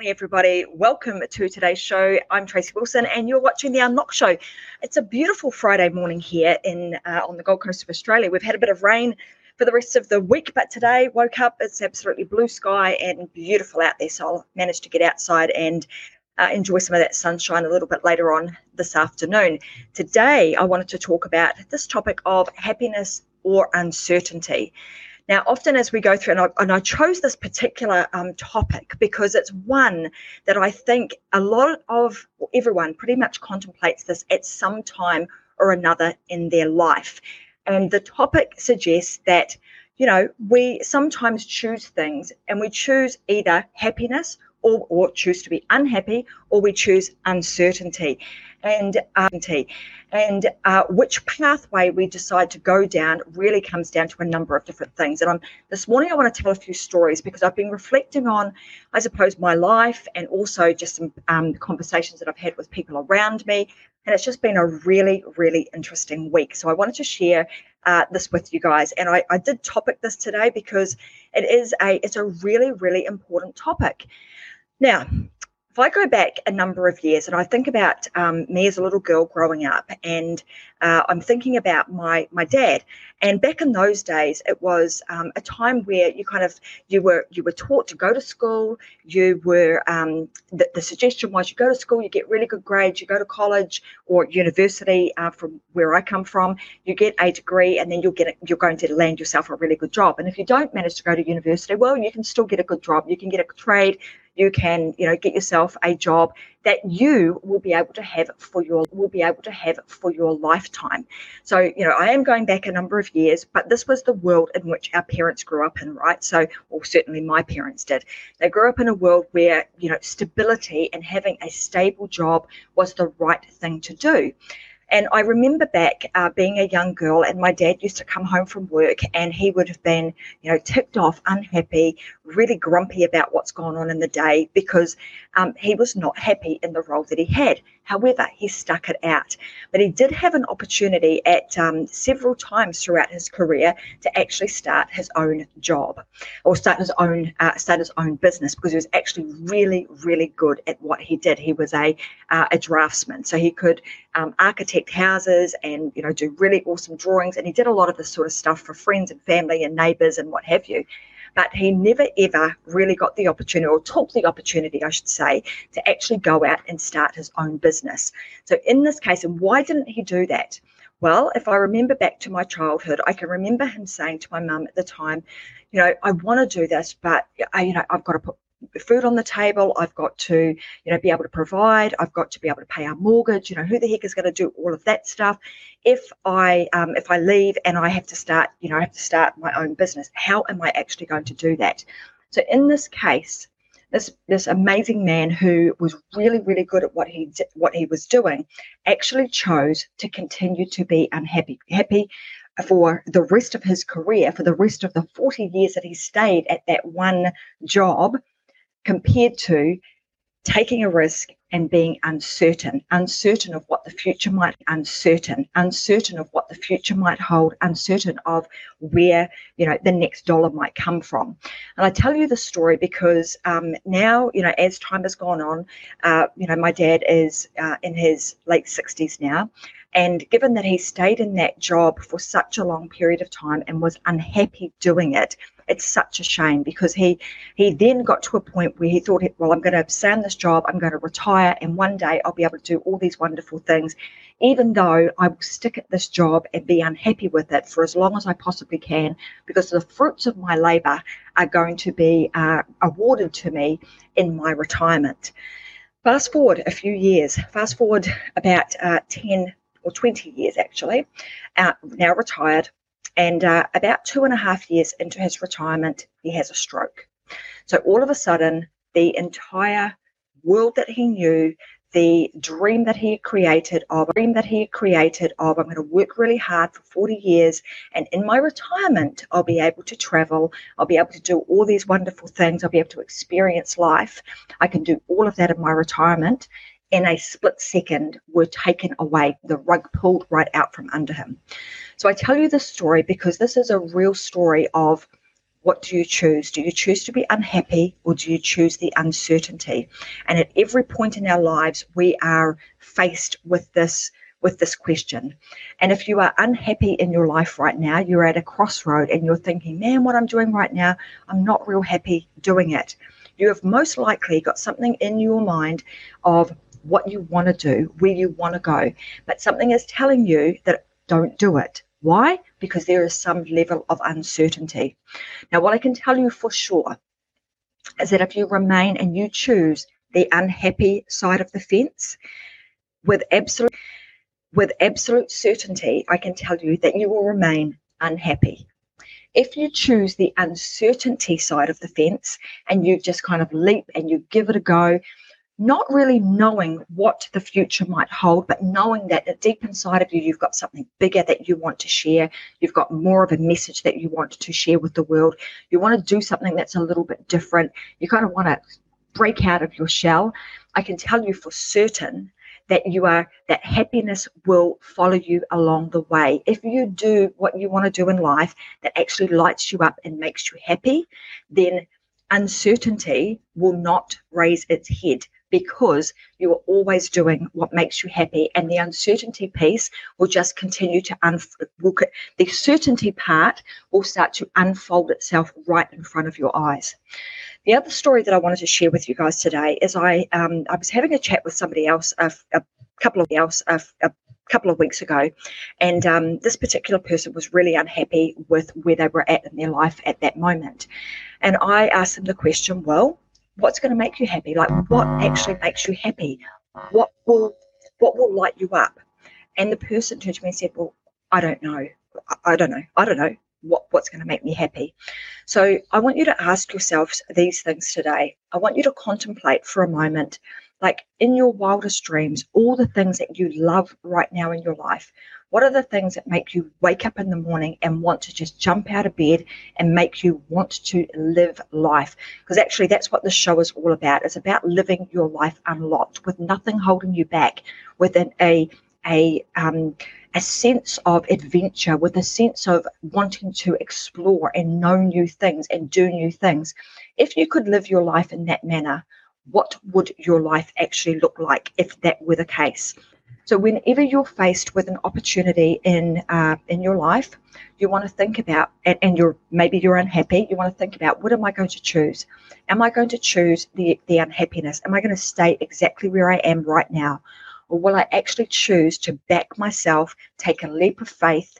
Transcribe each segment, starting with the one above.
morning, everybody. Welcome to today's show. I'm Tracy Wilson, and you're watching the Unlock Show. It's a beautiful Friday morning here in uh, on the Gold Coast of Australia. We've had a bit of rain for the rest of the week, but today woke up. It's absolutely blue sky and beautiful out there, so I'll manage to get outside and uh, enjoy some of that sunshine a little bit later on this afternoon. Today, I wanted to talk about this topic of happiness or uncertainty. Now, often as we go through, and I, and I chose this particular um, topic because it's one that I think a lot of everyone pretty much contemplates this at some time or another in their life. And the topic suggests that, you know, we sometimes choose things and we choose either happiness or, or choose to be unhappy or we choose uncertainty and uncertainty. And uh, which pathway we decide to go down really comes down to a number of different things. And I'm, this morning I want to tell a few stories because I've been reflecting on, I suppose, my life and also just some um, conversations that I've had with people around me. And it's just been a really, really interesting week. So I wanted to share uh, this with you guys. And I, I did topic this today because it is a it's a really, really important topic. Now, if I go back a number of years and I think about um, me as a little girl growing up, and uh, I'm thinking about my my dad, and back in those days, it was um, a time where you kind of you were you were taught to go to school. You were um, the, the, suggestion was you go to school, you get really good grades, you go to college or university. Uh, from where I come from, you get a degree, and then you'll get it, you're going to land yourself a really good job. And if you don't manage to go to university, well, you can still get a good job. You can get a trade you can you know get yourself a job that you will be able to have for your will be able to have for your lifetime. So you know i am going back a number of years but this was the world in which our parents grew up in right? So or certainly my parents did. They grew up in a world where you know stability and having a stable job was the right thing to do. And I remember back uh, being a young girl, and my dad used to come home from work, and he would have been, you know, ticked off, unhappy, really grumpy about what's gone on in the day because um, he was not happy in the role that he had. However, he stuck it out. But he did have an opportunity at um, several times throughout his career to actually start his own job or start his own uh, start his own business because he was actually really, really good at what he did. He was a uh, a draftsman, so he could um, architect houses and you know do really awesome drawings, and he did a lot of this sort of stuff for friends and family and neighbors and what have you but he never ever really got the opportunity or took the opportunity, I should say, to actually go out and start his own business. So in this case, and why didn't he do that? Well, if I remember back to my childhood, I can remember him saying to my mum at the time, you know, I want to do this, but I, you know, I've got to put food on the table. I've got to, you know, be able to provide. I've got to be able to pay our mortgage. You know, who the heck is going to do all of that stuff? If I um, if I leave and I have to start, you know, I have to start my own business. How am I actually going to do that? So in this case, this this amazing man who was really really good at what he what he was doing actually chose to continue to be unhappy happy for the rest of his career for the rest of the 40 years that he stayed at that one job compared to taking a risk and being uncertain, uncertain of what the future might, uncertain, uncertain of what the future might hold, uncertain of where you know the next dollar might come from. And I tell you the story because um, now you know as time has gone on, uh, you know my dad is uh, in his late sixties now. And given that he stayed in that job for such a long period of time and was unhappy doing it, it's such a shame because he he then got to a point where he thought, well, I'm going to in this job, I'm going to retire, and one day I'll be able to do all these wonderful things, even though I will stick at this job and be unhappy with it for as long as I possibly can, because the fruits of my labour are going to be uh, awarded to me in my retirement. Fast forward a few years, fast forward about uh, 10 or 20 years actually, uh, now retired. And uh, about two and a half years into his retirement, he has a stroke. So all of a sudden, the entire world that he knew, the dream that he had created of dream that he had created of I'm going to work really hard for 40 years and in my retirement I'll be able to travel I'll be able to do all these wonderful things I'll be able to experience life I can do all of that in my retirement in a split second were taken away, the rug pulled right out from under him. So I tell you this story because this is a real story of what do you choose? Do you choose to be unhappy or do you choose the uncertainty? And at every point in our lives, we are faced with this with this question. And if you are unhappy in your life right now, you're at a crossroad and you're thinking, man, what I'm doing right now, I'm not real happy doing it. You have most likely got something in your mind of what you want to do, where you want to go, but something is telling you that don't do it. Why? Because there is some level of uncertainty. Now, what I can tell you for sure is that if you remain and you choose the unhappy side of the fence, with absolute with absolute certainty, I can tell you that you will remain unhappy. If you choose the uncertainty side of the fence and you just kind of leap and you give it a go, not really knowing what the future might hold, but knowing that deep inside of you, you've got something bigger that you want to share. You've got more of a message that you want to share with the world. You want to do something that's a little bit different. You kind of want to break out of your shell. I can tell you for certain that you are that happiness will follow you along the way if you do what you want to do in life that actually lights you up and makes you happy then uncertainty will not raise its head because you are always doing what makes you happy and the uncertainty piece will just continue to unfold the certainty part will start to unfold itself right in front of your eyes. The other story that i wanted to share with you guys today is i um, i was having a chat with somebody else a, a couple of else a, a couple of weeks ago and um, this particular person was really unhappy with where they were at in their life at that moment. And i asked them the question well what's going to make you happy? Like what actually makes you happy? What will what will light you up? And the person turned to me and said well i don't know. I don't know. I don't know what, what's going to make me happy. So i want you to ask yourselves these things today. I want you to contemplate for a moment like in your wildest dreams all the things that you love right now in your life what are the things that make you wake up in the morning and want to just jump out of bed and make you want to live life? Because actually, that's what the show is all about. It's about living your life unlocked with nothing holding you back, within a a um, a sense of adventure, with a sense of wanting to explore and know new things and do new things. If you could live your life in that manner, what would your life actually look like if that were the case? So whenever you're faced with an opportunity in uh, in your life, you want to think about, and, and you're maybe you're unhappy. You want to think about what am I going to choose? Am I going to choose the the unhappiness? Am I going to stay exactly where I am right now, or will I actually choose to back myself, take a leap of faith,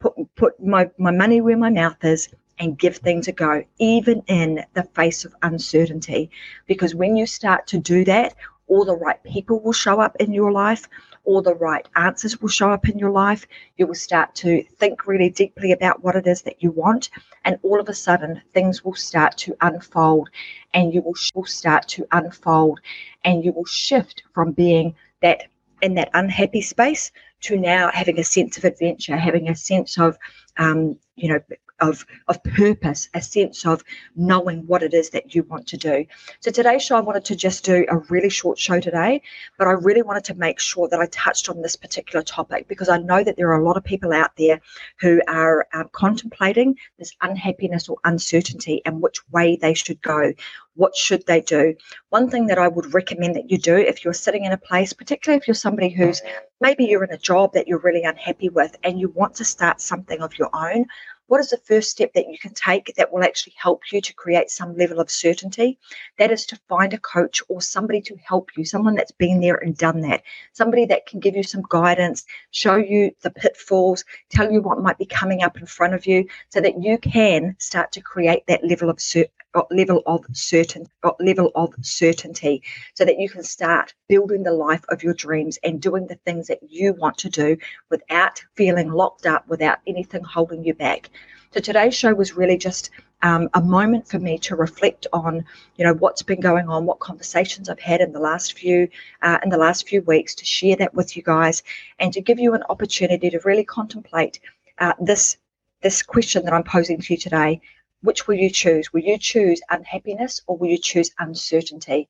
put put my my money where my mouth is, and give things a go, even in the face of uncertainty. Because when you start to do that, all the right people will show up in your life all the right answers will show up in your life. You will start to think really deeply about what it is that you want, and all of a sudden, things will start to unfold, and you will, will start to unfold, and you will shift from being that in that unhappy space to now having a sense of adventure, having a sense of, um, you know, of of purpose, a sense of knowing what it is that you want to do. So today's show, I wanted to just do a really short show today, but I really wanted to make sure that I touched on this particular topic because I know that there are a lot of people out there who are um, contemplating this unhappiness or uncertainty and which way they should go. What should they do? One thing that I would recommend that you do if you're sitting in a place, particularly if you're somebody who's maybe you're in a job that you're really unhappy with and you want to start something of your own, what is the first step that you can take that will actually help you to create some level of certainty? That is to find a coach or somebody to help you, someone that's been there and done that, somebody that can give you some guidance, show you the pitfalls, tell you what might be coming up in front of you so that you can start to create that level of certainty level of certain level of certainty so that you can start building the life of your dreams and doing the things that you want to do without feeling locked up without anything holding you back. So today's show was really just um, a moment for me to reflect on, you know, what's been going on, what conversations I've had in the last few uh, in the last few weeks, to share that with you guys, and to give you an opportunity to really contemplate uh, this this question that I'm posing to you today which will you choose? Will you choose unhappiness or will you choose uncertainty?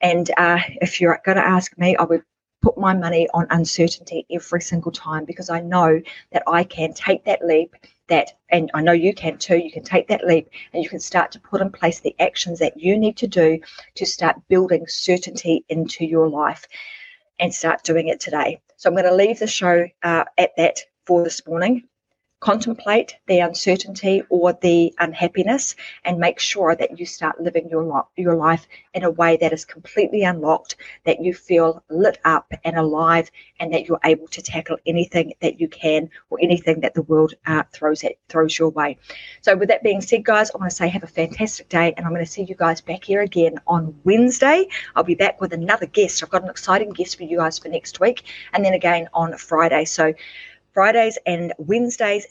And uh, if you're going to ask me, I would put my money on uncertainty every single time because I know that I can take that leap, that, and I know you can too, you can take that leap and you can start to put in place the actions that you need to do to start building certainty into your life and start doing it today. So I'm going to leave the show uh, at that for this morning contemplate the uncertainty or the unhappiness and make sure that you start living your, lo- your life in a way that is completely unlocked, that you feel lit up and alive, and that you're able to tackle anything that you can or anything that the world uh, throws at throws your way. So, with that being said, guys, I want to say have a fantastic day, and I'm going to see you guys back here again on Wednesday. I'll be back with another guest. I've got an exciting guest for you guys for next week, and then again on Friday. So. Fridays and Wednesdays.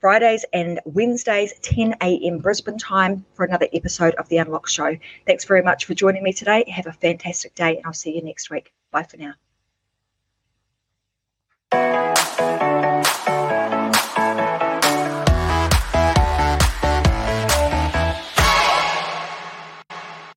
Fridays and Wednesdays, 10 a.m. Brisbane time, for another episode of The Unlock Show. Thanks very much for joining me today. Have a fantastic day, and I'll see you next week. Bye for now.